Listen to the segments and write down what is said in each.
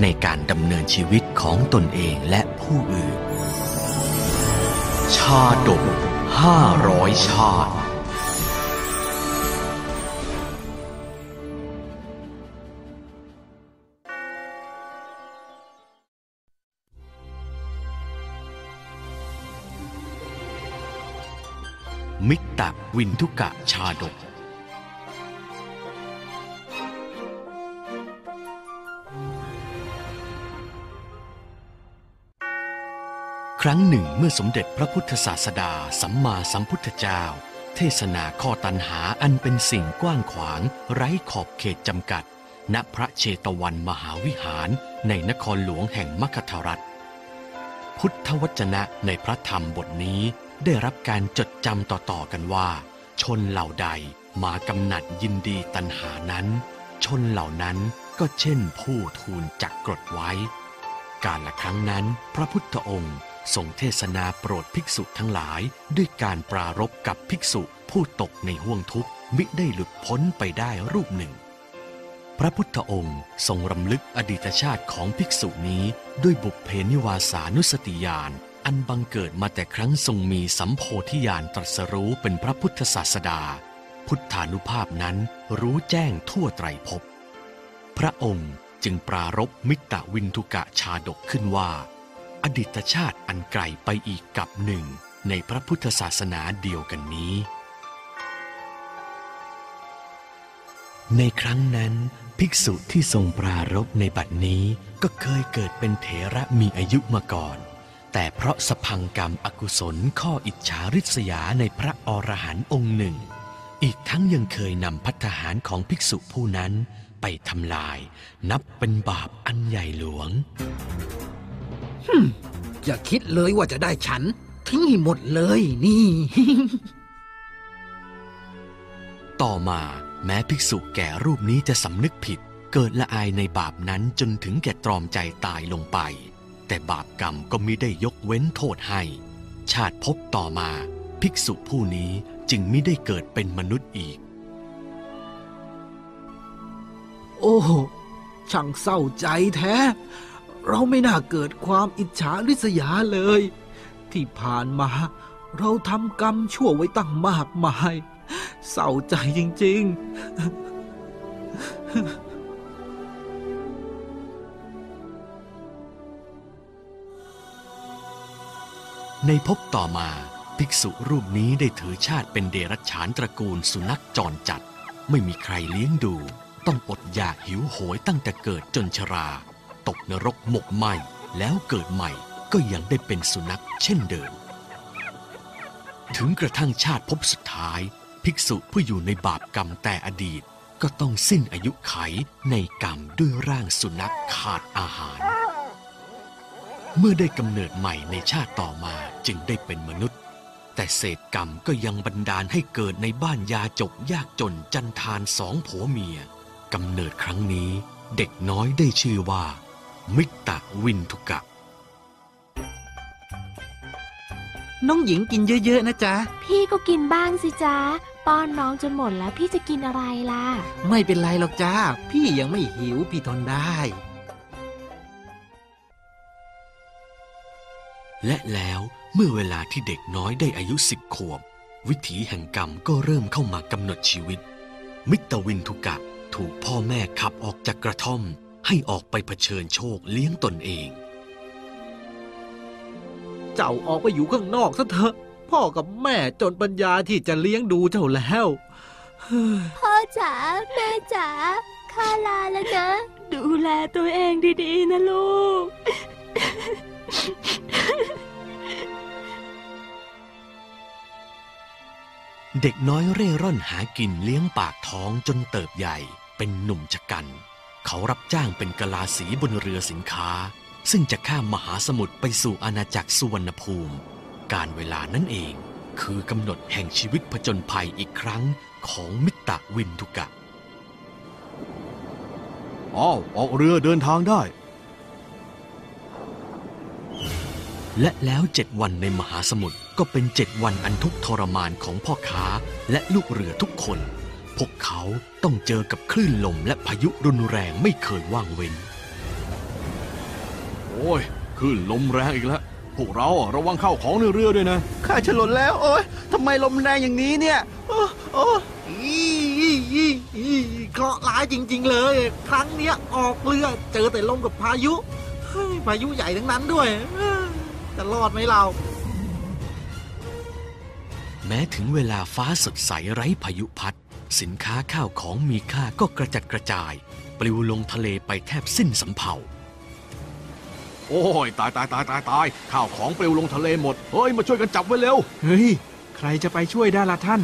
ในการดำเนินชีวิตของตนเองและผู้อื่น ชาดกห้าร้อยชาติมิตรวินทุกะชาดก ครั้งหนึ่งเมื่อสมเด็จพระพุทธศาสดาสัมมาสัมพุทธเจ้า เทศนาข้อตันหาอันเป็นสิ่งกว้างขวาง ไร้ขอบเขตจำกัด ณพระเชตวันมหาวิหารในนครหลวงแห่งมคธรัฐ พุทธวจนะในพระธรรมบทนี้ได้รับการจดจำต่อๆกันว่า ชนเหล่าใดมากำหนัดยินดีตัณหานั้น ชนเหล่านั้นก็เช่นผู้ทูลจักกรดไว้ การละครั้งนั้นพระพุทธองค์ ทรงเทศนาโปรดภิกษุทั้งหลายด้วยการปรารบกับภิกษุผู้ตกในห่วงทุกข์มิได้หลุดพ้นไปได้รูปหนึ่ง พระพุทธองค์ทรงรำลึกอดีตชาติของภิกษุนี้ด้วยบุพเพนิวาสานุสติญาณอันบังเกิดมาแต่ครั้งทรงมีสัมโพธิญาณตรัสรู้เป็นพระพุทธศาสดา พุทธานุภาพนั้นรู้แจ้งทั่วไตรภพ พระองค์จึงปรารบมิตรวินทุกะชาดกขึ้นว่า อดีตชาติอันไกลไปอีกกับหนึ่งในพระพุทธศาสนาเดียวกันนี้ ในครั้งนั้นภิกษุที่ทรงปรารบในบัดนี้ก็เคยเกิดเป็นเถระมีอายุมาก่อน แต่เพราะสพังกรรมอกุศลข้ออิจฉาริษยาในพระอรหันต์องค์หนึ่ง อีกทั้งยังเคยนำพัฒหารของภิกษุผู้นั้นไปทำลาย นับเป็นบาปอันใหญ่หลวง อย่าคิดเลยว่าจะได้ฉัน ทิ้งให้หมดเลยนี่ ต่อมาแม้ภิกษุแก่รูปนี้จะสำนึกผิด เกิดละอายในบาปนั้นจนถึงแก่ตรอมใจตายลงไป แต่บาปกรรมก็มิได้ยกเว้นโทษให้ ชาติพบต่อมา ภิกษุผู้นี้จึงมิได้เกิดเป็นมนุษย์อีก โอ้ช่างเศร้าใจแท้ เราไม่น่าเกิดความอิจฉาริษยาเลย ที่ผ่านมา เราทำกรรมชั่วไว้ตั้งมากมาย เศร้าใจจริง ๆในภพต่อมาภิกษุรูปนี้ได้ถือชาติเป็นเดรัจฉานตระกูลสุนัขจรจัด ไม่มีใครเลี้ยงดู ต้องอดอยากหิวโหยตั้งแต่เกิดจนชรา ตกนรกหมกไหมแล้วเกิดใหม่ก็ยังได้เป็นสุนัขเช่นเดิม ถึงกระทั่งชาติภพสุดท้าย ภิกษุผู้อยู่ในบาปกรรมแต่อดีต ก็ต้องสิ้นอายุไขในกรรมด้วยร่างสุนัขขาดอาหาร เมื่อได้กำเนิดใหม่ในชาติต่อมาจึงได้เป็นมนุษย์ แต่เศษกรรมก็ยังบันดาลให้เกิดในบ้านยาจกยากจนจันทานสองผัวเมียกำเนิดครั้งนี้เด็กน้อยได้ชื่อว่า มิตรวินทุกะๆน้องหญิงกินเยอะ ๆ นะจ๊ะ พี่ก็กินบ้างสิจ๊ะ ป้อนน้องจนหมดแล้วพี่จะกินอะไรล่ะ ไม่เป็นไรหรอกจ้า พี่ยังไม่หิวพี่ทนได้ และแล้วเมื่อเวลาที่เด็กน้อยได้อายุสิบขวบ วิถีแห่งกรรมก็เริ่มเข้ามากำหนดชีวิต มิตรวินทุกะถูกพ่อแม่ขับออกจากกระท่อม ให้ออกไปเผชิญโชคเลี้ยงตนเอง เจ้าออกไปอยู่ข้างนอกซะเถอะ พ่อกับแม่จนปัญญาที่จะเลี้ยงดูเจ้าแล้วพ่อจ๋าแม่จ๋าข้าลาแล้วนะ ดูแลตัวเองดีๆนะลูก เด็กน้อยเร่ร่อนหากินเลี้ยงปากท้องจนเติบใหญ่เป็นหนุ่มชะกัน เขารับจ้างเป็นกะลาสีบนเรือสินค้า ซึ่งจะข้ามมหาสมุทรไปสู่อาณาจักรสุวรรณภูมิ การเวลานั่นเองคือกำหนดแห่งชีวิตผจญภัยอีกครั้งของมิตรวินทุกะอ้าวออกเรือเดินทางได้ และแล้วเจ็ดวันในมหาสมุทรก็เป็นเจ็ดวันอันทุกข์ทรมานของพ่อค้าและลูกเรือทุกคน พวกเขาต้องเจอกับคลื่นลมและพายุรุนแรงไม่เคยว่างเว้น โอ้ยขึ้นลมแรงอีกแล้ว พวกเราอะระวังเข้าของในเรือด้วยนะ ข้าฉลนแล้ว โอ๊ยทำไมลมแรงอย่างนี้เนี่ย โอ้โอ้อีอีอีอีเคราะห์ร้ายจริง ๆ เลย ครั้งเนี้ยออกเรือเจอแต่ลมกับพายุเฮ้ยพายุใหญ่ทั้งนั้นด้วยเอ้อจะรอดไหมเรา แม้ถึงเวลาฟ้าสดใสไร้พายุพัด สินค้าข้าวของมีค่าก็กระจัดกระจาย ปลิวลงทะเลไปแทบสิ้นสำเภาโอ้ยตายตายตายตายตายข้าวของปลิวลงทะเลหมด เฮ้ย มาช่วยกันจับไว้เร็ว เฮ้ย ใครจะไปช่วยได้ละท่าน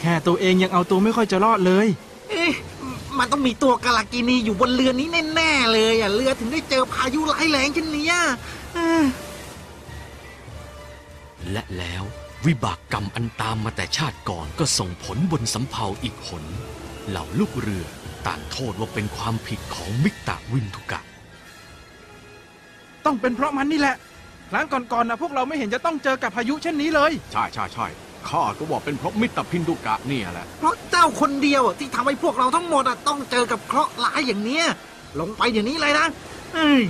แค่ตัวเองยังเอาตัวไม่ค่อยจะรอดเลย เอ๊ะ มันต้องมีตัวกาลากินีอยู่บนเรือนี้แน่ๆเลยอะเรือถึงได้เจอพายุร้ายแรงเช่นเนี้ยเอ้อ และแล้ววิบากกรรมอันตามมาแต่ชาติก่อนก็ส่งผลบนสำเภาอีกหนเหล่าลูกเรือต่างโทษว่าเป็นความผิดของมิกตะวินทุกะ ต้องเป็นเพราะมันนี่แหละ ครั้งก่อนๆนะพวกเราไม่เห็นจะต้องเจอกับพายุเช่นนี้เลย ใช่ใช่ใช่ข้าก็ว่าเป็นเพราะมิตรพินดุกะเนี่ยแหละ เพราะเจ้าคนเดียวอะที่ทำให้พวกเราทั้งหมดอะต้องเจอกับเคราะห์ร้ายอย่างเนี้ยลงไปเดี๋ยวนี้เลยนะเอ้ย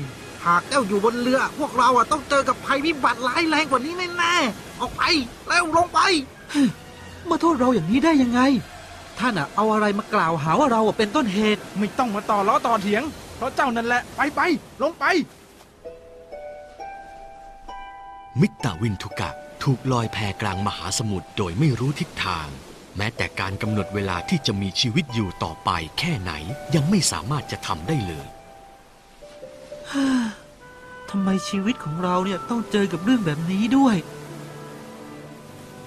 หากเจ้าอยู่บนเรือ พวกเราอะต้องเจอกับภัยพิบัติร้ายแรงกว่านี้แน่ๆออกไปแล้วลงไปมาโทษเราอย่างนี้ได้ยังไง ท่านอะเอาอะไรมากล่าวหาว่าเราอะเป็นต้นเหตุไม่ต้องมาต่อล้อต่อเถียง เพราะเจ้านั่นแหละไปไปลงไป มิตรวินทุกะถูกลอยแพกลางมหาสมุทรโดยไม่รู้ทิศทาง แม้แต่การกำหนดเวลาที่จะมีชีวิตอยู่ต่อไปแค่ไหนยังไม่สามารถจะทำได้เลย ทำไมชีวิตของเราเนี่ยต้องเจอกับเรื่องแบบนี้ด้วย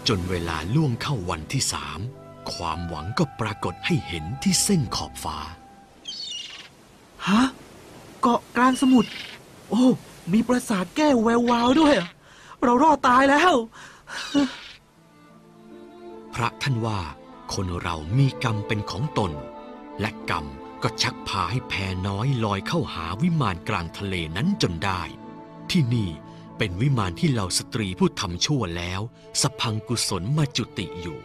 จนเวลาล่วงเข้าวันที่สามความหวังก็ปรากฏให้เห็นที่เส้นขอบฟ้า ฮะ เกาะกลางสมุทร โอ้ มีปราสาทแก้วแวววาวด้วยอะเรารอดตายแล้ว พระท่านว่า คนเรามีกรรมเป็นของตน และกรรม ก็ชักพาให้แพน้อยลอยเข้าหาวิมานกลางทะเลนั้นจนได้ ที่นี่เป็นวิมานที่เหล่าสตรีผู้ทำชั่วแล้ว สพังกุศลมาจุติอยู่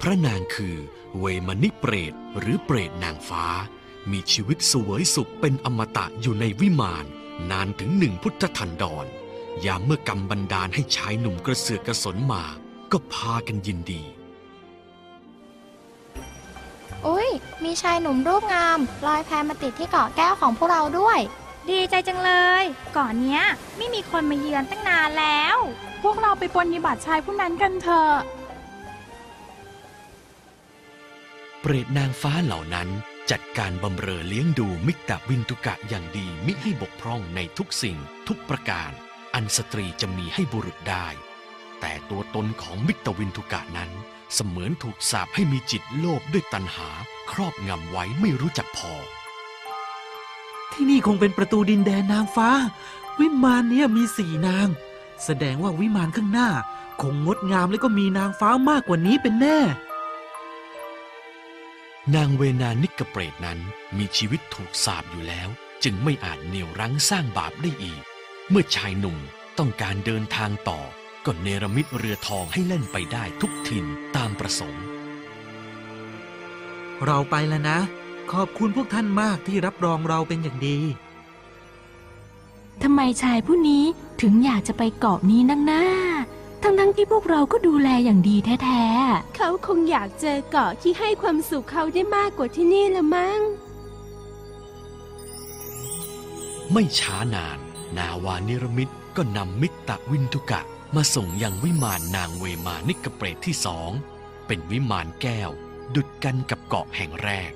พระนางคือเวมนิเปรตหรือเปรตนางฟ้า มีชีวิตสวยสุขเป็นอมตะอยู่ในวิมานนานถึงหนึ่งพุทธทันดรยามเมื่อกรรมบันดาลให้ชายหนุ่มกระเสือกกระสนมา ก็พากันยินดี มีชายหนุ่มรูปงามลอยแพมาติดที่เกาะแก้วของพวกเราด้วย ดีใจจังเลยก่อนเนี้ยไม่มีคนมาเยือนตั้งนานแล้ว พวกเราไปปรนนิบัติชายผู้นั้นกันเถอะเปรตนางฟ้าเหล่านั้นจัดการบำเรอเลี้ยงดูมิตรวินทุกะอย่างดีมิให้บกพร่องในทุกสิ่งทุกประการ อันสตรีจะมีให้บุรุษได้ แต่ตัวตนของมิตรวินทุกะนั้น เสมือนถูกสาปให้มีจิตโลภด้วยตัณหา ครอบงำไว้ไม่รู้จักพอ ที่นี่คงเป็นประตูดินแดนนางฟ้า วิมานเนี่ยมีสี่นาง แสดงว่าวิมานข้างหน้า คงงดงามและก็มีนางฟ้ามากกว่านี้เป็นแน่ นางเวนานิกเปรตนั้นมีชีวิตถูกสาปอยู่แล้ว จึงไม่อาจเหนี่ยวรั้งสร้างบาปได้อีก เมื่อชายหนุ่มต้องการเดินทางต่อ ก็เนรมิตเรือทองให้เล่นไปได้ทุกถิ่นตามประสงค์ เราไปแล้วนะ ขอบคุณพวกท่านมากที่รับรองเราเป็นอย่างดีทำไมชายผู้นี้ถึงอยากจะไปเกาะนี้นักหน้า ทั้งทั้งๆที่พวกเราก็ดูแลอย่างดีแท้เขาคงอยากเจอเกาะที่ให้ความสุขเขาได้มากกว่าที่นี่ละมั้ง ไม่ช้านาน นาวานิรมิตก็นำมิตรวินทุกะ มาส่งยังวิมานนางเวมานิกเปรตที่สอง เป็นวิมานแก้ว ดุดกันกับเกาะแห่งแรก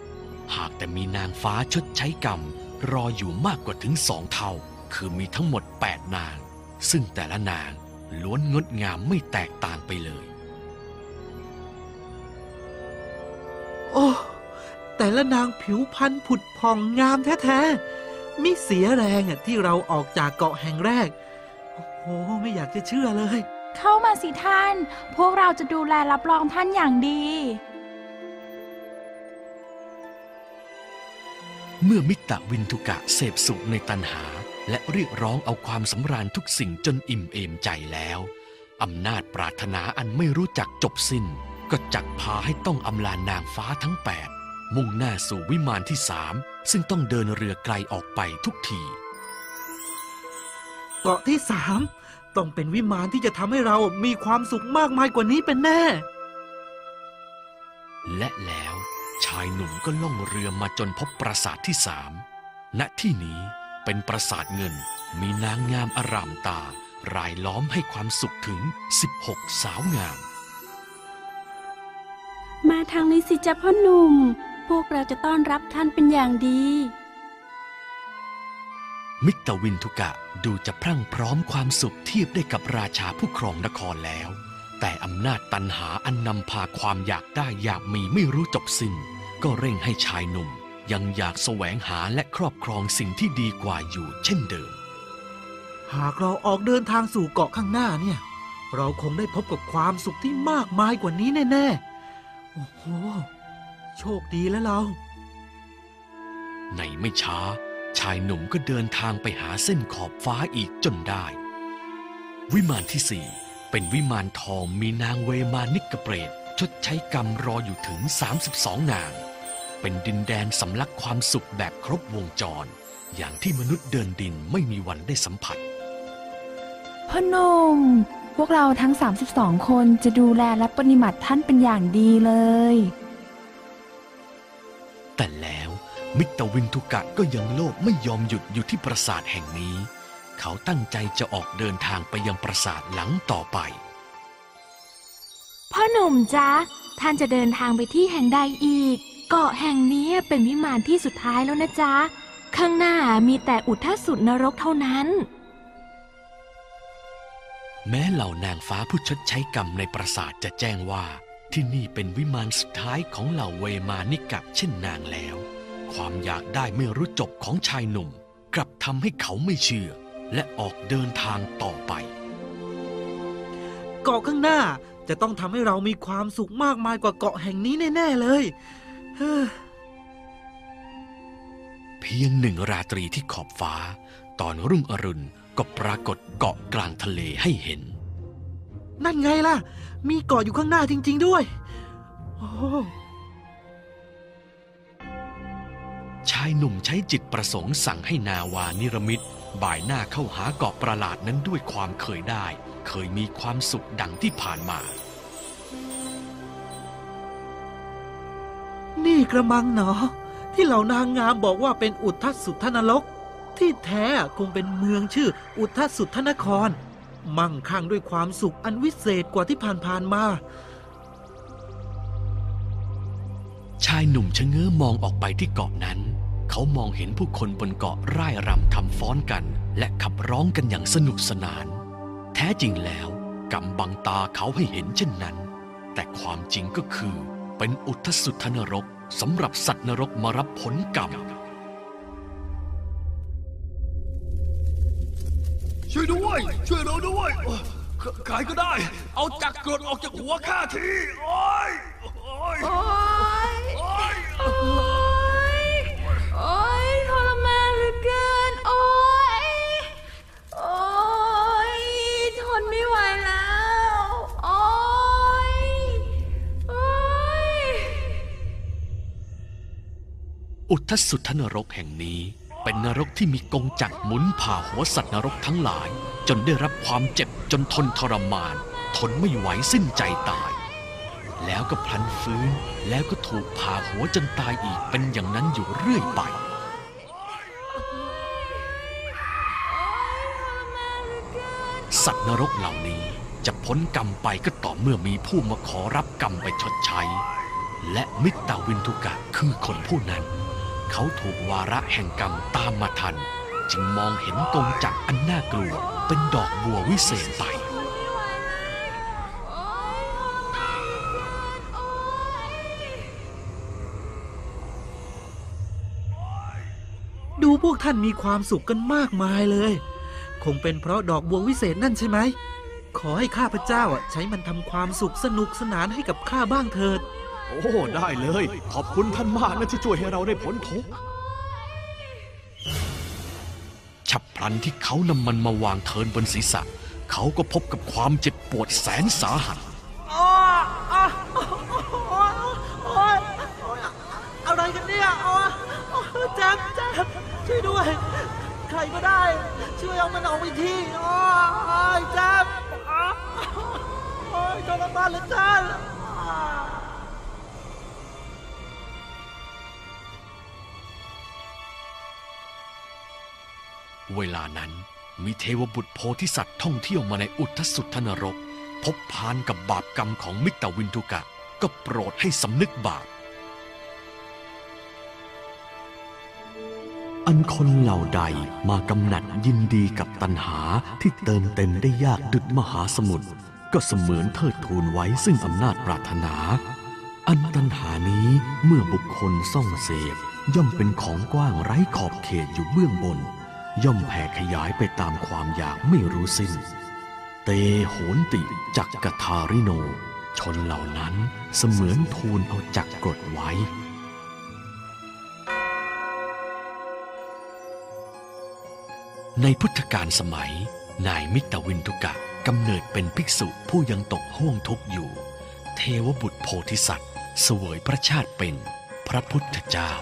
หากแต่มีนางฟ้าชดใช้กรรม รออยู่มากกว่าถึงสองเท่า คือมีทั้งหมด 8 นาง ซึ่งแต่ละนางล้วนงดงามไม่แตกต่างไปเลย โอ้แต่ละนางผิวพรรณผุดผ่องงามแท้ๆมิเสียแรงที่เราออกจากเกาะแห่งแรก โอ้โหไม่อยากจะเชื่อเลย เข้ามาสิท่าน พวกเราจะดูแลรับรองท่านอย่างดี เมื่อมิตรวินทุกะเสพสุขในตันหา และเรียกร้องเอาความสำราญทุกสิ่งจนอิ่มเอมใจแล้วอำนาจปรารถนาอันไม่รู้จักจบสิ้น ก็จักพาให้ต้องอำลานนางฟ้าทั้งแปดมุ่งหน้าสู่วิมานที่สามซึ่งต้องเดินเรือไกลออกไปทุกที เกาะที่สามต้องเป็นวิมานที่จะทำให้เรามีความสุขมากมายกว่านี้เป็นแน่ และแล้วชายหนุ่มก็ล่องเรือมาจนพบปราสาทที่สามณที่นี้เป็นปราสาทเงิน มีนางงามอารามตา รายล้อมให้ความสุขถึง 16 สาวงาม มาทางนี้สิจ๊ะพ่อหนุ่ม พวกเราจะต้อนรับท่านเป็นอย่างดี มิตรวินทุกะดูจะพรั่งพร้อมความสุขเทียบได้กับราชาผู้ครองนครแล้ว แต่อำนาจตันหาอันนำพาความอยากได้อยากมีไม่รู้จบสิ้น ก็เร่งให้ชายหนุ่ม ยังอยากแสวงหาและครอบครองสิ่งที่ดีกว่าอยู่เช่นเดิม หากเราออกเดินทางสู่เกาะข้างหน้าเนี่ย เราคงได้พบกับความสุขที่มากมายกว่านี้แน่ๆ โอ้โห โชคดีแล้วเรา ในไม่ช้า ชายหนุ่มก็เดินทางไปหาเส้นขอบฟ้าอีกจนได้ วิมานที่สี่เป็นวิมานทองมีนางเวมานิกเปรตชดใช้กรรมรออยู่ถึง 32 นาง เป็นดินแดนสำลักความสุขแบบครบวงจร อย่างที่มนุษย์เดินดินไม่มีวันได้สัมผัสพ่อหนุ่มพวกเราทั้ง 32 คนจะดูแลและปฏิบัติท่านเป็นอย่างดีเลย มิตรวินทุกะก็ยังโลภไม่ยอมหยุดอยู่ที่ปราสาทแห่งนี้ เขาตั้งใจจะออกเดินทางไปยังปราสาทหลังต่อไป พ่อหนุ่มจ๊ะ ท่านจะเดินทางไปที่แห่งใดอีก เกาะแห่งนี้เป็นวิมานที่สุดท้ายแล้วนะจ๊ะ ข้างหน้ามีแต่อุทสุดนรกเท่านั้น แม้เหล่านางฟ้าผู้ชดใช้กรรมในปราสาทจะแจ้งว่า ที่นี่เป็นวิมานสุดท้ายของเหล่าเวมานิกะเช่นนางแล้ว ความอยากได้ไม่รู้จบของชายหนุ่ม กลับทำให้เขาไม่เชื่อ และออกเดินทางต่อไปเกาะข้างหน้าจะต้องทำให้เรามีความสุขมากมายกว่าเกาะแห่งนี้แน่ ๆ เลยเพียงหนึ่งราตรีที่ขอบฟ้า ตอนรุ่งอรุณก็ปรากฏเกาะกลางทะเลให้เห็น นั่นไงล่ะ มีเกาะอยู่ข้างหน้าจริง ๆ ด้วย โอ้ ชายหนุ่มใช้จิตประสงค์สั่งให้นาวานิรมิตบ่ายหน้าเข้าหาเกาะประหลาดนั้นด้วยความเคยได้ เคยมีความสุขดังที่ผ่านมา นี่กระมังเนาะที่เหล่านางงามบอกว่าเป็นอุทธสุทธนรก ที่แท้คงเป็นเมืองชื่ออุทธสุทธนคร มั่งคั่งด้วยความสุขอันวิเศษกว่าที่ผ่านๆมาชายหนุ่มชะเง้อมองออกไปที่เกาะนั้น เขามองเห็นผู้คนบนเกาะร่ายรำทำฟ้อนกัน และขับร้องกันอย่างสนุกสนาน แท้จริงแล้วกำบังตาเขาให้เห็นเช่นนั้น แต่ความจริงก็คือ เป็นอุทสุทธนรกสำหรับสัตว์นรกมารับผลกรรม ช่วยด้วย ช่วยเราด้วยโอ้ใครก็ได้ เอาจักรกรดออกจากหัวข้าที โอ้ยโอ้ย อุทสุทธนรกแห่งนี้ เป็นนรกที่มีกงจักรหมุนผ่าหัวสัตว์นรกทั้งหลาย จนได้รับความเจ็บจนทนทรมาน ทนไม่ไหวสิ้นใจตาย แล้วก็พลันฟื้นแล้วก็ถูกผ่าหัวจนตายอีกเป็นอย่างนั้นอยู่เรื่อยไปสัตว์นรกเหล่านี้จะพ้นกรรมไปก็ต่อเมื่อมีผู้มาขอรับกรรมไปชดใช้ และมิตราวินทุกะคือคนผู้นั้น เขาถูกวาระแห่งกรรมตามมาทัน จึงมองเห็นกงจักรอันน่ากลัว เป็นดอกบัววิเศษไปดูพวกท่านมีความสุขกันมากมายเลย คงเป็นเพราะดอกบัววิเศษนั่นใช่ไหม ขอให้ข้าพเจ้าใช้มันทำความสุขสนุกสนานให้กับข้าบ้างเถิด โอ้ ได้เลย ขอบคุณท่านมากนะที่ช่วยให้เราได้พ้นทุกข์ฉับพลันที่เขานำมันมาวางเทินบนศีรษะ เขาก็พบกับความเจ็บปวดแสนสาหัสอะไรกันเนี่ยแจ๊บแจ๊บช่วยด้วย ใครก็ได้ ช่วยเอามันออกไปทีโอ้ยแจ๊บโอ้ยทรมานเหลือเกิน เวลานั้นมีเทวบุตรโพธิสัตว์ท่องเที่ยวมาในอุทสุทธนรก พบพานกับบาปกรรมของมิตรวินทุกะ ก็โปรดให้สำนึกบาป อันคนเหล่าใดมากำหนัดยินดีกับตัณหาที่เติมเต็มได้ยากดุจมหาสมุทรก็เสมือนเทิดทูนไว้ซึ่งอำนาจปรารถนา อันตัณหานี้เมื่อบุคคลซ่องเสพย่อมเป็นของกว้างไร้ขอบเขตอยู่เบื้องบน ย่อมแผ่ขยายไปตามความอยากไม่รู้สิ้น เตโหนติจักกทาริโน ชนเหล่านั้นเสมือนทูลเอาจักกดไว้ในพุทธกาลสมัย นายมิตรวินทุกะกำเนิดเป็นภิกษุผู้ยังตกห้วงทุกข์อยู่ เทวบุตรโพธิสัตว์ เสวยพระชาติเป็นพระพุทธเจ้า